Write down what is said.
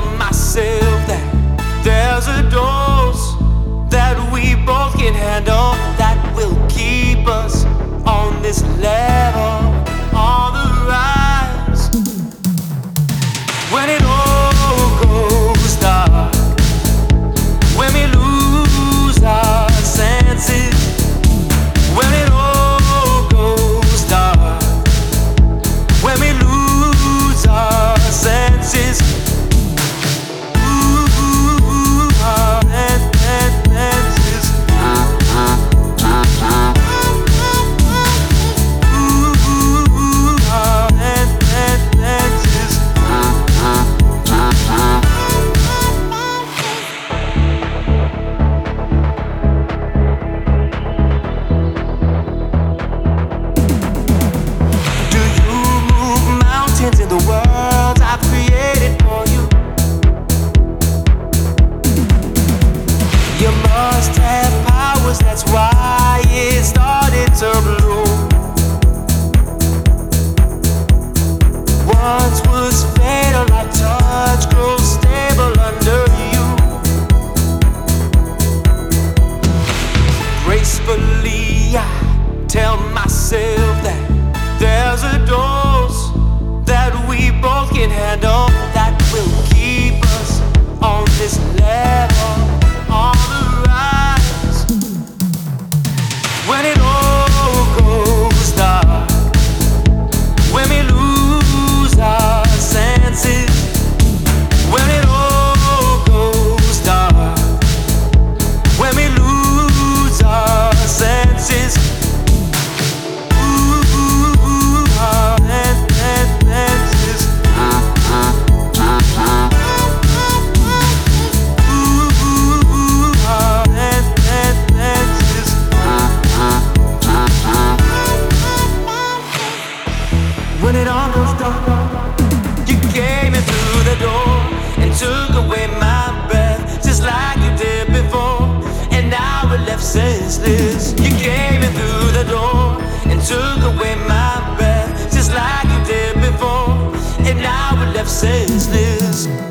myself. tell myself that there's a door. took away my breath, just like you did before. And now we're left senseless.